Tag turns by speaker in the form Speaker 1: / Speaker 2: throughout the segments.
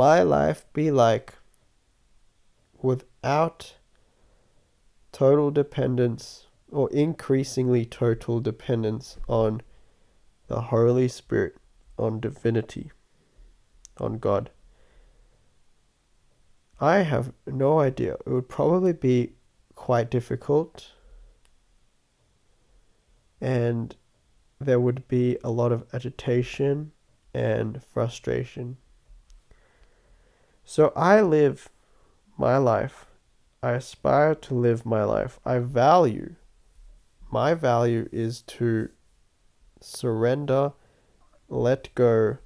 Speaker 1: my life be like without total dependence or increasingly total dependence on the Holy Spirit, on divinity, on God? I have no idea. It would probably be quite difficult. And there would be a lot of agitation and frustration. So I live my life. I aspire to live my life. I value. My value is to surrender, let go,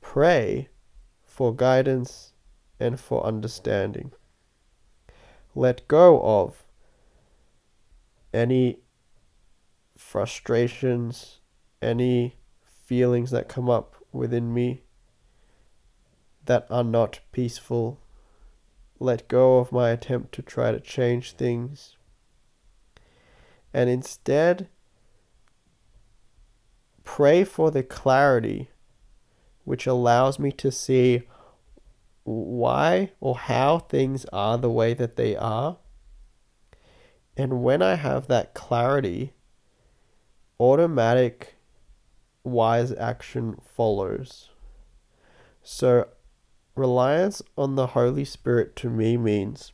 Speaker 1: pray for guidance and for understanding. Let go of any frustrations, any feelings that come up within me that are not peaceful. Let go of my attempt to try to change things. And instead, pray for the clarity which allows me to see why or how things are the way that they are. And when I have that clarity, automatic wise action follows. So, reliance on the Holy Spirit to me means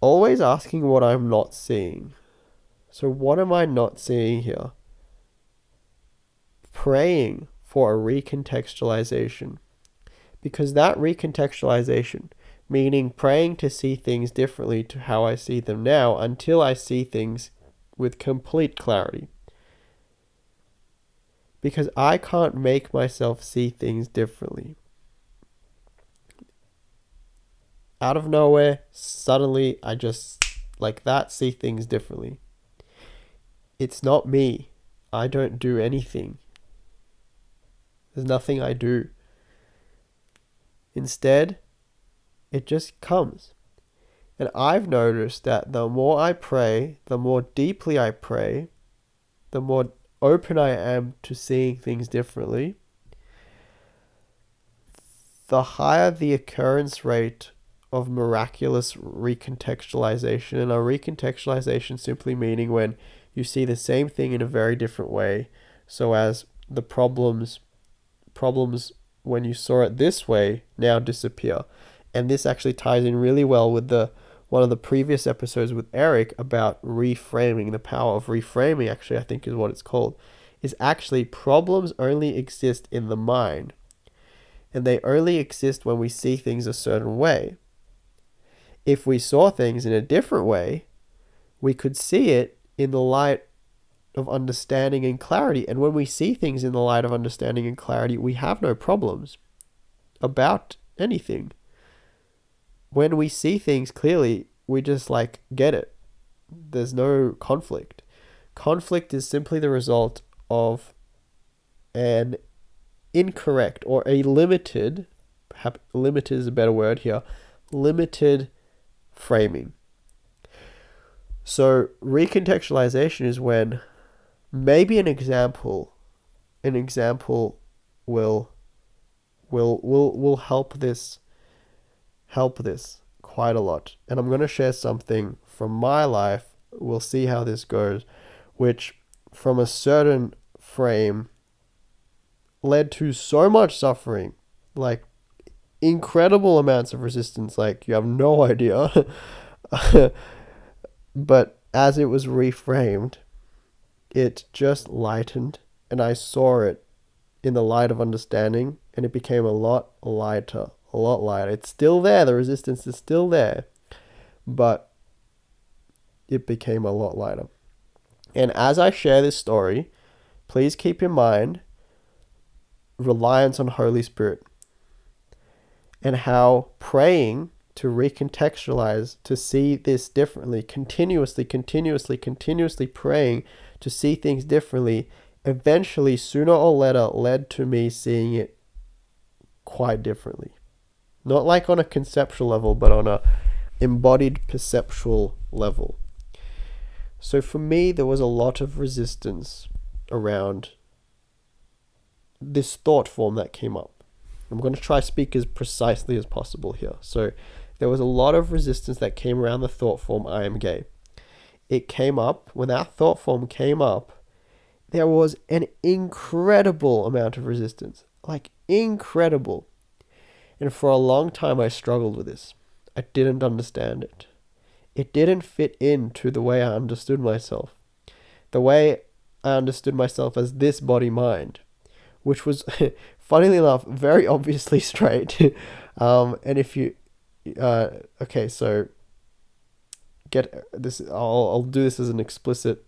Speaker 1: always asking what I'm not seeing. So, what am I not seeing here? Praying for a recontextualization because that recontextualization, meaning praying to see things differently to how I see them now until I see things with complete clarity. Because I can't make myself see things differently. Out of nowhere, suddenly I just, like that, see things differently. It's not me. I don't do anything. There's nothing I do. Instead, it just comes. And I've noticed that the more I pray, the more deeply I pray, the more open I am to seeing things differently, the higher the occurrence rate of miraculous recontextualization. And a recontextualization simply meaning when you see the same thing in a very different way, so as the problems problems when you saw it this way now disappear. And this actually ties in really well with the one of the previous episodes with Eric about reframing, the power of reframing actually I think is what it's called. Is actually problems only exist in the mind. And they only exist when we see things a certain way. If we saw things in a different way, we could see it in the light of understanding and clarity. And when we see things in the light of understanding and clarity, we have no problems about anything. When we see things clearly, we just like get it. There's no conflict. Conflict is simply the result of an incorrect or a limited, limited is a better word here, limited framing. So, recontextualization is when maybe an example an example will will will will help this help this quite a lot. And i'm going to share something from my life. We'll see how this goes which from a certain frame led to so much suffering like incredible amounts of resistance like you have no idea. But as it was reframed it just lightened and I saw it in the light of understanding and it became a lot lighter, a lot lighter. It's still there, the resistance is still there, but it became a lot lighter. And as I share this story, please keep in mind reliance on Holy Spirit and how praying to recontextualize, to see this differently, continuously, continuously, continuously praying to see things differently, eventually, sooner or later, led to me seeing it quite differently. Not like on a conceptual level, but on a embodied perceptual level. So for me, there was a lot of resistance around this thought form that came up. I'm going to try speak as precisely as possible here. So there was a lot of resistance that came around the thought form I am gay. It came up when that thought form came up. There was an incredible amount of resistance, like incredible. And for a long time, I struggled with this. I didn't understand it. It didn't fit into the way I understood myself. The way I understood myself as this body mind, which was, funnily enough, very obviously straight. um, and if you, uh, okay, so get this, I'll, I'll do this as an explicit,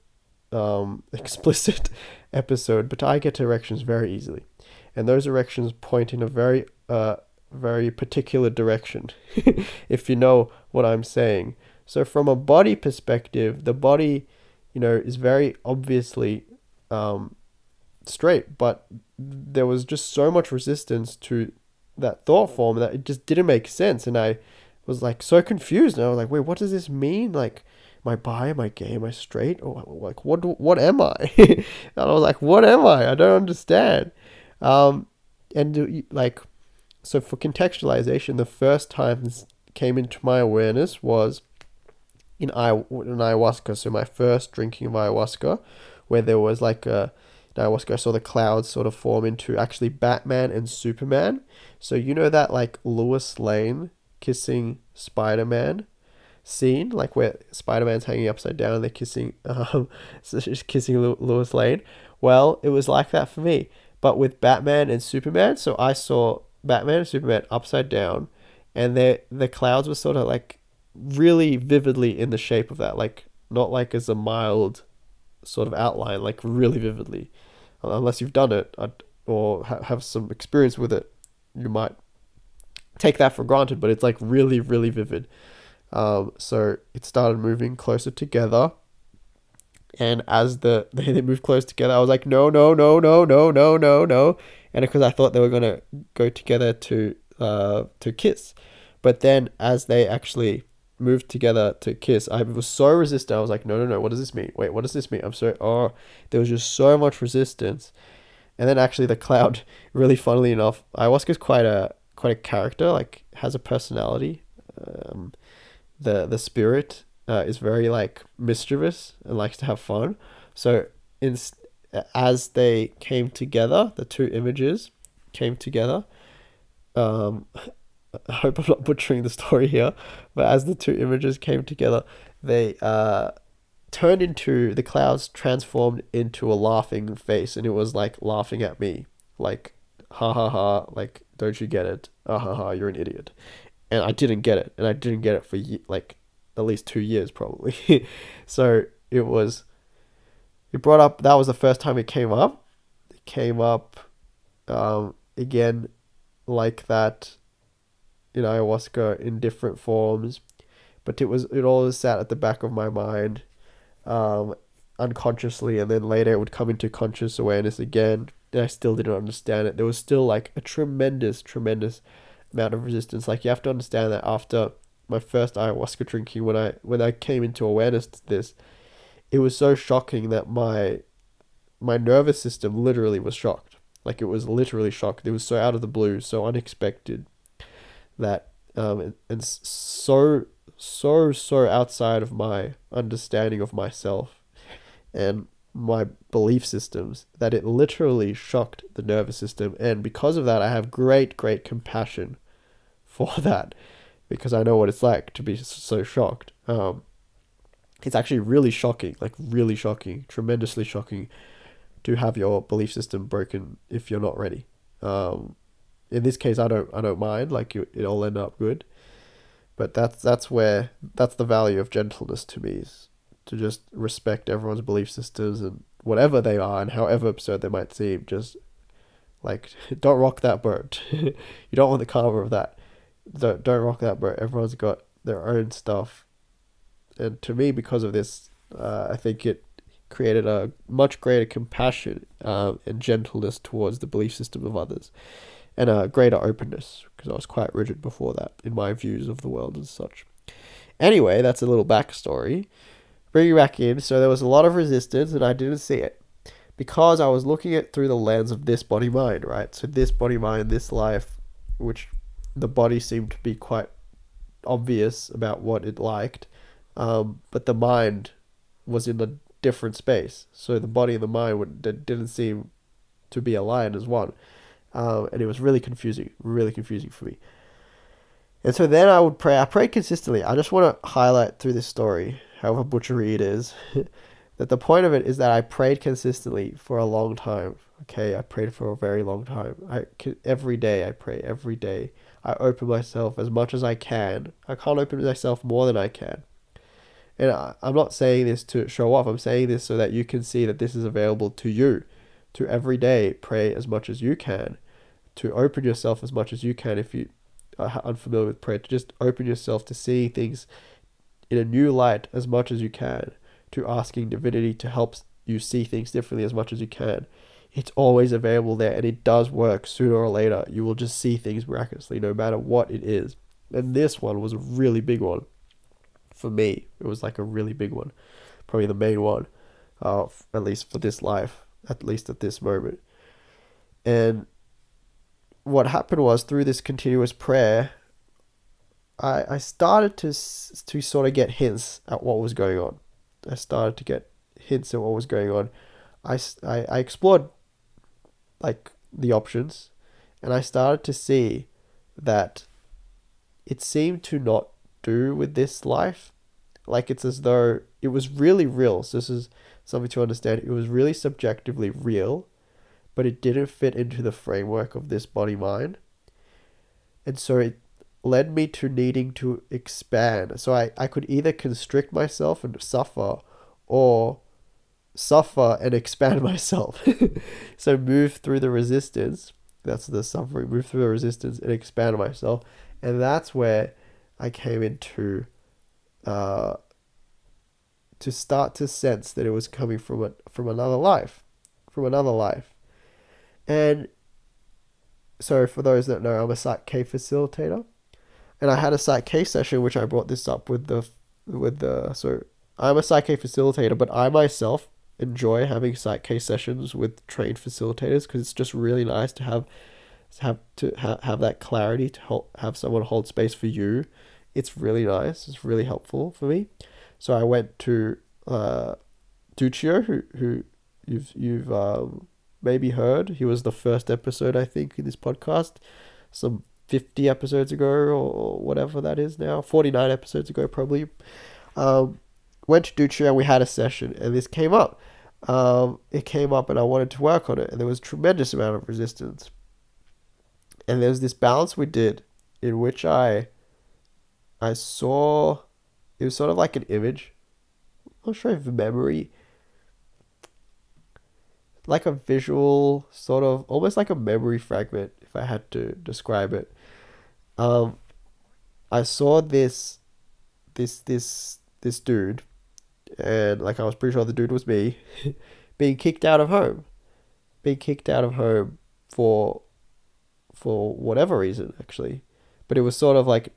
Speaker 1: um, explicit episode, but I get erections very easily. And those erections point in a very, uh, very particular direction, if you know what I'm saying. So, from a body perspective, the body, you know, is very obviously um, straight, but there was just so much resistance to that thought form that it just didn't make sense. And I was like so confused. And I was like, wait, what does this mean? Like, am I bi? Am I gay? Am I straight? Or like, what, what am I? and I was like, what am I? I don't understand. Um, and like, so for contextualization, the first time this came into my awareness was in, I- in ayahuasca. So my first drinking of ayahuasca, where there was like a ayahuasca, I saw the clouds sort of form into actually Batman and Superman. So you know that like Lois Lane kissing Spider Man scene, like where Spider Man's hanging upside down and they're kissing, um, so she's kissing Lois Lane. Well, it was like that for me, but with Batman and Superman. So I saw Batman and Superman upside down, and the the clouds were sort of like really vividly in the shape of that, like not like as a mild sort of outline, like really vividly. Unless you've done it or have some experience with it, you might take that for granted, but it's like really, really vivid. Um, so it started moving closer together. And as the they, moved close together, I was like, no, no, no, no, no, no, no, no. And because I thought they were gonna go together to uh to kiss. But then as they actually moved together to kiss, I was so resistant. I was like, no, no, no, what does this mean? Wait, what does this mean? I'm so, oh, there was just so much resistance. And then actually the cloud, really funnily enough, ayahuasca is quite a, quite a character, like has a personality. Um, the, the spirit uh, is very like mischievous and likes to have fun. So in, as they came together, the two images came together, um, I hope I'm not butchering the story here, but as the two images came together, they uh, turned into the clouds transformed into a laughing face, and it was like laughing at me, like ha ha ha, like don't you get it? Ah ha ha, you're an idiot, and I didn't get it, and I didn't get it for like at least two years probably. so it was. It brought up that was the first time it came up. It came up, um, again, like that in ayahuasca in different forms, but it was it always sat at the back of my mind, um, unconsciously, and then later it would come into conscious awareness again. And I still didn't understand it. There was still like a tremendous, tremendous amount of resistance. Like you have to understand that after my first ayahuasca drinking, when I when I came into awareness to this, it was so shocking that my my nervous system literally was shocked. Like it was literally shocked. It was so out of the blue, so unexpected that um, and, so so so outside of my understanding of myself and my belief systems that it literally shocked the nervous system and because of that I have great great compassion for that because I know what it's like to be so shocked um it's actually really shocking like really shocking tremendously shocking to have your belief system broken if you're not ready um in this case, I don't I don't mind. Like it, it'll end up good. But that's that's where that's the value of gentleness to me is to just respect everyone's belief systems and whatever they are and however absurd they might seem. Just like don't rock that boat. you don't want the karma of that. Don't don't rock that boat. Everyone's got their own stuff, and to me, because of this, uh, I think it created a much greater compassion uh, and gentleness towards the belief system of others and a greater openness because I was quite rigid before that in my views of the world and such. Anyway, that's a little backstory. Bring you back in. So there was a lot of resistance, and I didn't see it because I was looking at through the lens of this body mind, right? So this body mind, this life, which the body seemed to be quite obvious about what it liked, um, but the mind was in a different space. So the body and the mind would, didn't seem to be aligned as one, um, and it was really confusing, really confusing for me. And so then I would pray. I prayed consistently. I just want to highlight through this story, however butchery it is, that the point of it is that I prayed consistently for a long time. Okay, I prayed for a very long time. I every day I pray every day. I open myself as much as I can. I can't open myself more than I can. And I'm not saying this to show off. I'm saying this so that you can see that this is available to you. To every day pray as much as you can. To open yourself as much as you can if you are unfamiliar with prayer. To just open yourself to seeing things in a new light as much as you can. To asking divinity to help you see things differently as much as you can it's always available there and it does work sooner or later. You will just see things miraculously no matter what it is. And this one was a really big one for me. It was like a really big one, probably the main one, uh, at least for this life, at least at this moment. And what happened was through this continuous prayer, I, I started to to sort of get hints at what was going on. I started to get hints at what was going on. I, I, I explored like the options and I started to see that it seemed to not do with this life. Like it's as though it was really real. So this is something to understand. It was really subjectively real, but it didn't fit into the framework of this body mind. And so it led me to needing to expand. So I, I could either constrict myself and suffer or suffer and expand myself. so move through the resistance. That's the suffering. Move through the resistance and expand myself. And that's where I came into uh, to start to sense that it was coming from a, from another life, from another life. And so for those that know, I'm a Psych K facilitator, and I had a Psych K session which I brought this up with the with the so I'm a Psych K facilitator, but I myself enjoy having Psych K sessions with trained facilitators because it's just really nice to have have to ha- have that clarity to help have someone hold space for you. It's really nice. It's really helpful for me. So I went to uh, Duccio, who who you've you've um, maybe heard. He was the first episode I think in this podcast, some fifty episodes ago or whatever that is now, forty nine episodes ago probably. Um, went to Duccio and we had a session, and this came up um, it came up and I wanted to work on it, and there was tremendous amount of resistance. And there's this balance we did in which I I saw it was sort of like an image. I'm not sure if memory like a visual sort of almost like a memory fragment if I had to describe it. Um I saw this this this this dude and like I was pretty sure the dude was me, being kicked out of home, being kicked out of home for for whatever reason actually, but it was sort of like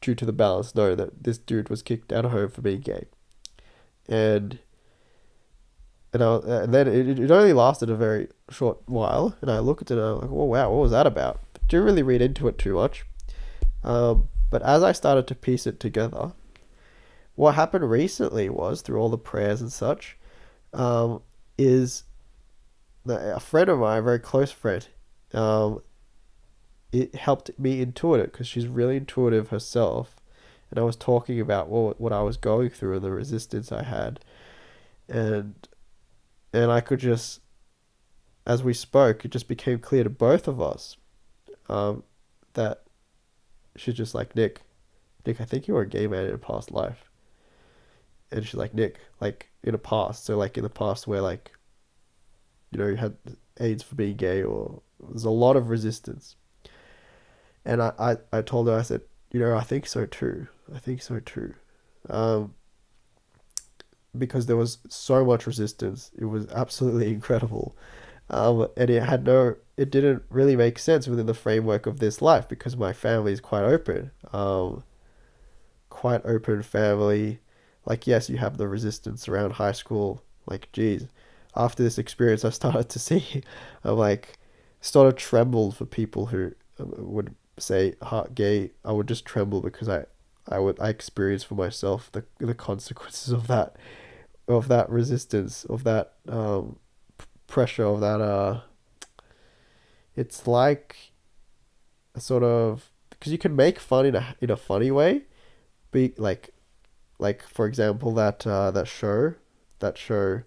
Speaker 1: due to the balance. No, that this dude was kicked out of home for being gay, and and I and then it, it only lasted a very short while, and I looked at it and I'm like, oh wow, what was that about? But didn't really read into it too much. Um, but as I started to piece it together, what happened recently was through all the prayers and such, um, is that a friend of mine, a very close friend, um, it helped me intuit it because she's really intuitive herself, and I was talking about what what I was going through and the resistance I had, and and I could just, as we spoke, it just became clear to both of us, um, that she's just like Nick, Nick, I think you were a gay man in a past life. And she's like Nick, like in a past, so like in the past where like, you know, you had AIDS for being gay, or there's a lot of resistance. And I, I, I told her, I said, you know, I think so too. I think so too. Um, because there was so much resistance. It was absolutely incredible. Um, and it had no, it didn't really make sense within the framework of this life because my family is quite open. Um, quite open family like yes you have the resistance around high school like geez after this experience i started to see I'm like sort of trembled for people who um, would say heart gay, I would just tremble because I, I would I experience for myself the the consequences of that, of that resistance, of that um, pressure, of that uh. It's like a sort of because you can make fun in a in a funny way, be like, like for example that uh, that show, that show,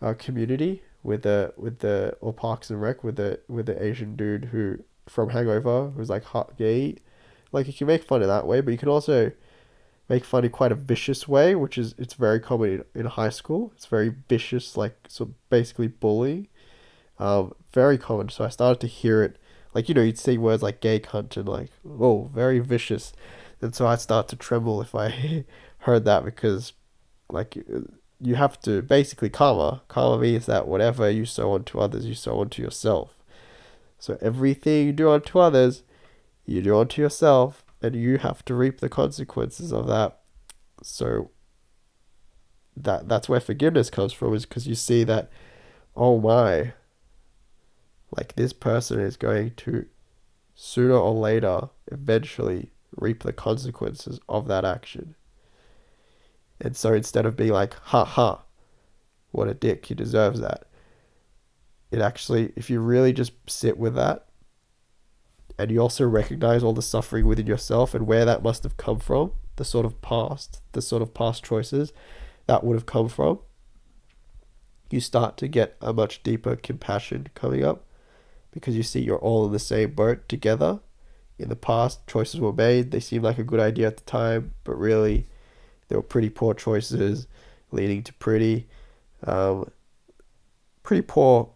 Speaker 1: uh, Community with the with the or Parks and Rec with the with the Asian dude who from Hangover who's like hot gay, like you can make fun in that way, but you can also make fun in quite a vicious way, which is it's very common in, in high school. It's very vicious, like so basically bullying. Um, very common. So I started to hear it, like you know, you'd see words like gay cunt and like oh, very vicious, and so I start to tremble if I heard that because, like, you have to basically karma. Karma means that whatever you sow onto others, you sow onto yourself. So everything you do unto others, you do unto yourself, and you have to reap the consequences of that. So that that's where forgiveness comes from, is because you see that, oh my, like this person is going to sooner or later eventually reap the consequences of that action. And so instead of being like, ha ha, what a dick, he deserves that, it actually, if you really just sit with that and you also recognize all the suffering within yourself and where that must have come from, the sort of past, the sort of past choices that would have come from, you start to get a much deeper compassion coming up because you see you're all in the same boat together. In the past, choices were made, they seemed like a good idea at the time, but really, they were pretty poor choices leading to pretty, um, pretty poor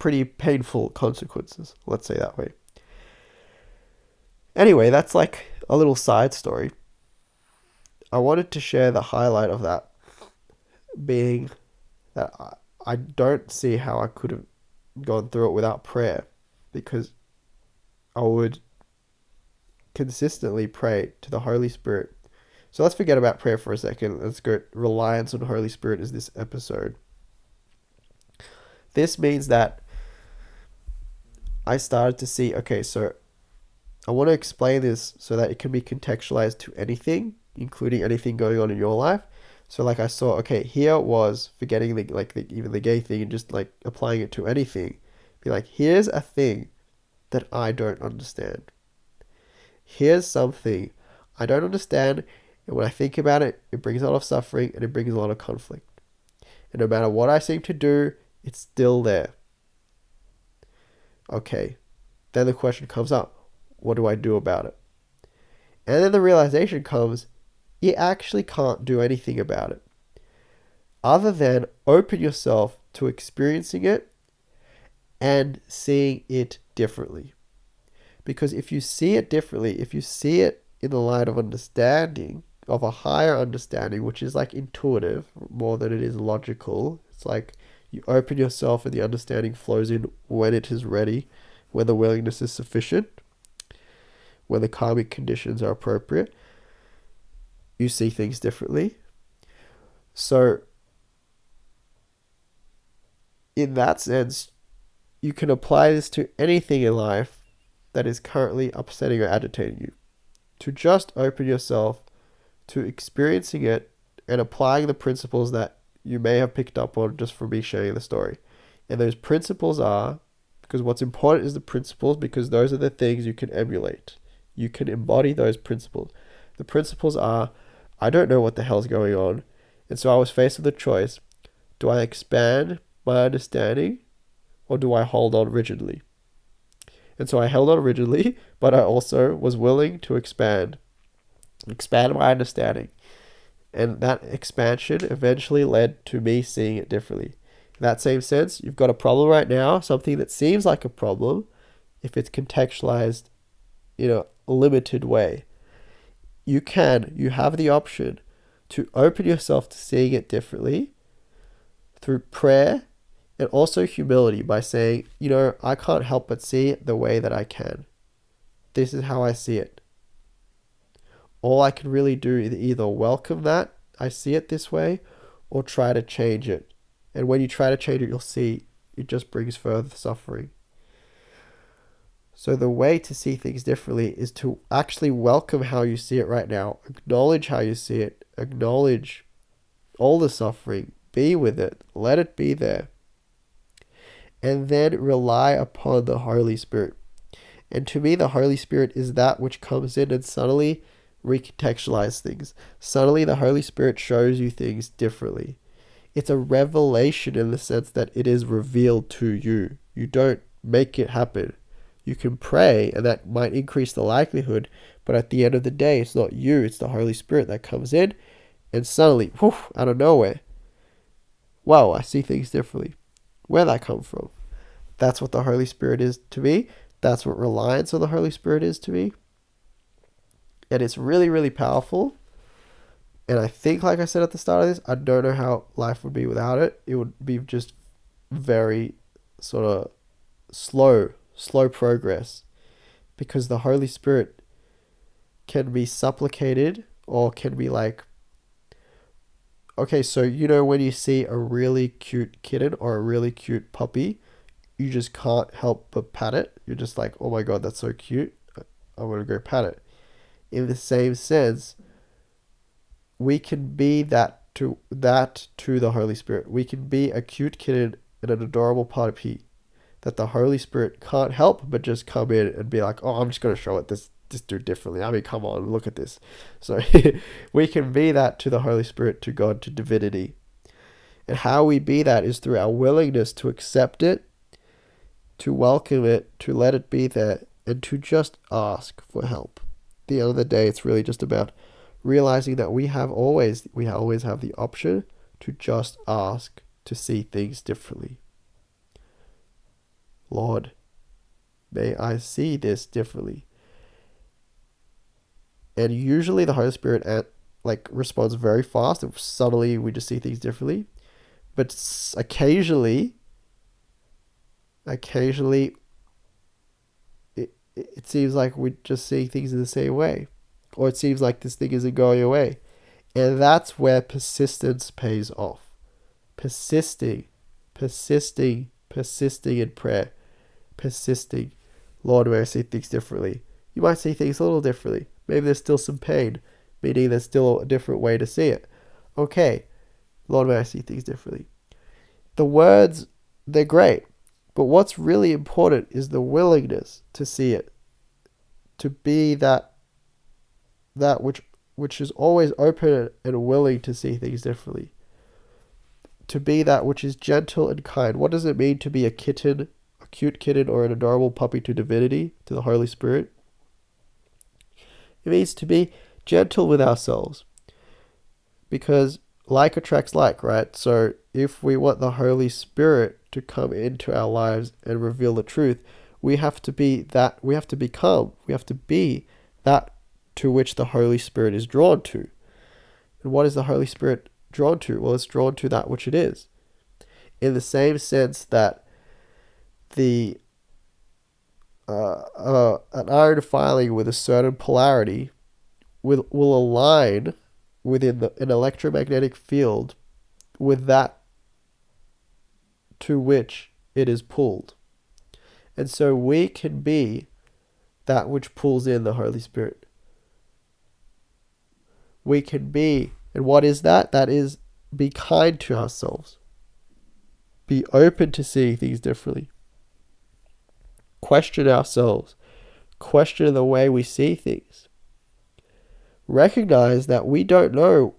Speaker 1: pretty painful consequences, let's say that way. Anyway, that's like a little side story. I wanted to share the highlight of that being that I, I don't see how I could have gone through it without prayer because I would consistently pray to the Holy Spirit. So let's forget about prayer for a second. Let's go reliance on the Holy Spirit is this episode. This means that I started to see okay, so I want to explain this so that it can be contextualized to anything, including anything going on in your life. So like I saw, okay, here was forgetting the like the, even the gay thing and just like applying it to anything. Be like, here's a thing that I don't understand. Here's something I don't understand, and when I think about it, it brings a lot of suffering and it brings a lot of conflict. And no matter what I seem to do, it's still there. Okay, then the question comes up what do I do about it? And then the realization comes you actually can't do anything about it other than open yourself to experiencing it and seeing it differently. Because if you see it differently, if you see it in the light of understanding, of a higher understanding, which is like intuitive more than it is logical, it's like you open yourself and the understanding flows in when it is ready, when the willingness is sufficient, when the karmic conditions are appropriate. You see things differently. So, in that sense, you can apply this to anything in life that is currently upsetting or agitating you. To just open yourself to experiencing it and applying the principles that you may have picked up on just from me sharing the story. And those principles are because what's important is the principles because those are the things you can emulate. You can embody those principles. The principles are I don't know what the hell's going on. And so I was faced with a choice. Do I expand my understanding or do I hold on rigidly? And so I held on rigidly, but I also was willing to expand, expand my understanding. And that expansion eventually led to me seeing it differently. In that same sense, you've got a problem right now, something that seems like a problem, if it's contextualized in a limited way. You can, you have the option to open yourself to seeing it differently through prayer and also humility by saying, you know, I can't help but see it the way that I can. This is how I see it all I can really do is either welcome that I see it this way or try to change it. And when you try to change it, you'll see it just brings further suffering. So the way to see things differently is to actually welcome how you see it right now, acknowledge how you see it, acknowledge all the suffering, be with it, let it be there. And then rely upon the Holy Spirit. And to me, the Holy Spirit is that which comes in and suddenly recontextualize things. Suddenly, the Holy Spirit shows you things differently. It's a revelation in the sense that it is revealed to you. You don't make it happen. You can pray, and that might increase the likelihood, but at the end of the day, it's not you, it's the Holy Spirit that comes in, and suddenly, whew, out of nowhere, wow, I see things differently. Where that come from? That's what the Holy Spirit is to me. That's what reliance on the Holy Spirit is to me. And it's really, really powerful. And I think, like I said at the start of this, I don't know how life would be without it. It would be just very sort of slow, slow progress. Because the Holy Spirit can be supplicated or can be like, okay, so you know, when you see a really cute kitten or a really cute puppy, you just can't help but pat it. You're just like, oh my god, that's so cute. I want to go pat it in the same sense, we can be that to that to the Holy Spirit. We can be a cute kitten and an adorable puppy that the Holy Spirit can't help but just come in and be like, oh, I'm just going to show it this this do differently. I mean, come on, look at this. So we can be that to the Holy Spirit, to God, to divinity. And how we be that is through our willingness to accept it, to welcome it, to let it be there, and to just ask for help the end of the day, it's really just about realizing that we have always we always have the option to just ask to see things differently. Lord, may I see this differently. And usually the Holy Spirit at, like responds very fast. And suddenly we just see things differently. But occasionally, occasionally it seems like we're just seeing things in the same way. Or it seems like this thing isn't going away. And that's where persistence pays off. Persisting, persisting, persisting in prayer, persisting. Lord, may I see things differently. You might see things a little differently. Maybe there's still some pain, meaning there's still a different way to see it. Okay, Lord, may I see things differently. The words, they're great. But what's really important is the willingness to see it, to be that that which which is always open and willing to see things differently. To be that which is gentle and kind. What does it mean to be a kitten, a cute kitten, or an adorable puppy to divinity, to the Holy Spirit? It means to be gentle with ourselves. Because like attracts like, right? So if we want the Holy Spirit to come into our lives and reveal the truth, we have to be that, we have to become, we have to be that to which the Holy Spirit is drawn to. And what is the Holy Spirit drawn to? Well, it's drawn to that which it is. In the same sense that the uh, uh, an iron filing with a certain polarity will, will align within the, an electromagnetic field with that to which it is pulled. And so we can be that which pulls in the Holy Spirit. We can be, and what is that? That is be kind to ourselves, be open to seeing things differently, question ourselves, question the way we see things recognize that we don't know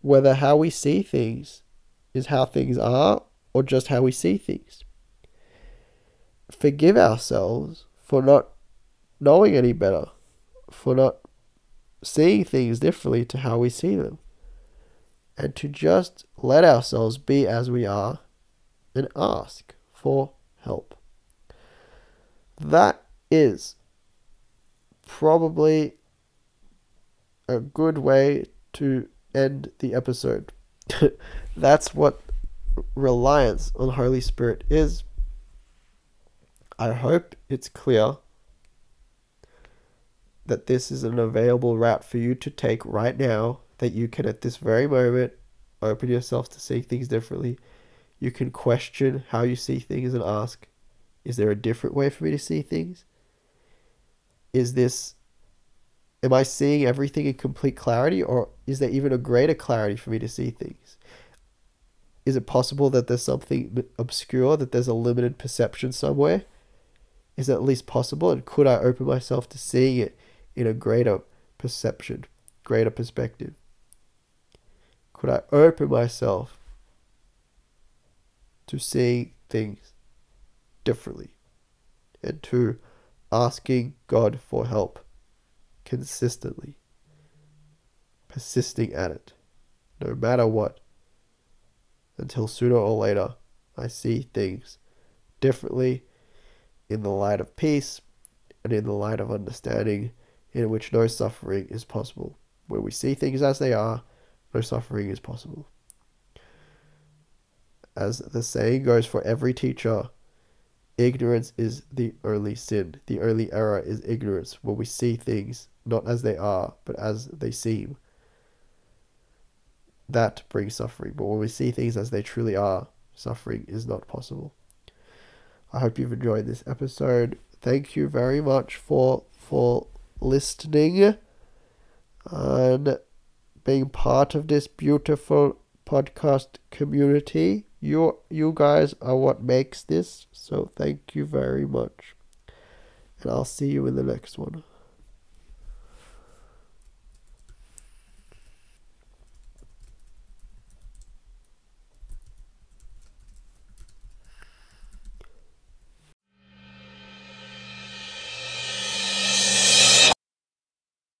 Speaker 1: whether how we see things is how things are or just how we see things. Forgive ourselves for not knowing any better, for not seeing things differently to how we see them, and to just let ourselves be as we are and ask for help. That is probably a good way to end the episode. That's what reliance on Holy Spirit is. I hope it's clear that this is an available route for you to take right now, that you can at this very moment open yourself to see things differently. You can question how you see things and ask Is there a different way for me to see things? Is this am I seeing everything in complete clarity or is there even a greater clarity for me to see things? Is it possible that there's something obscure, that there's a limited perception somewhere? Is it at least possible? And could I open myself to seeing it in a greater perception, greater perspective? Could I open myself to seeing things differently and to asking God for help consistently, persisting at it, no matter what, until sooner or later I see things differently in the light of peace and in the light of understanding in which no suffering is possible. Where we see things as they are, no suffering is possible. As the saying goes for every teacher, ignorance is the only sin. The only error is ignorance, where we see things not as they are, but as they seem. That brings suffering. But when we see things as they truly are, suffering is not possible. I hope you've enjoyed this episode. Thank you very much for for listening and being part of this beautiful podcast community. You you guys are what makes this. So thank you very much. And I'll see you in the next one.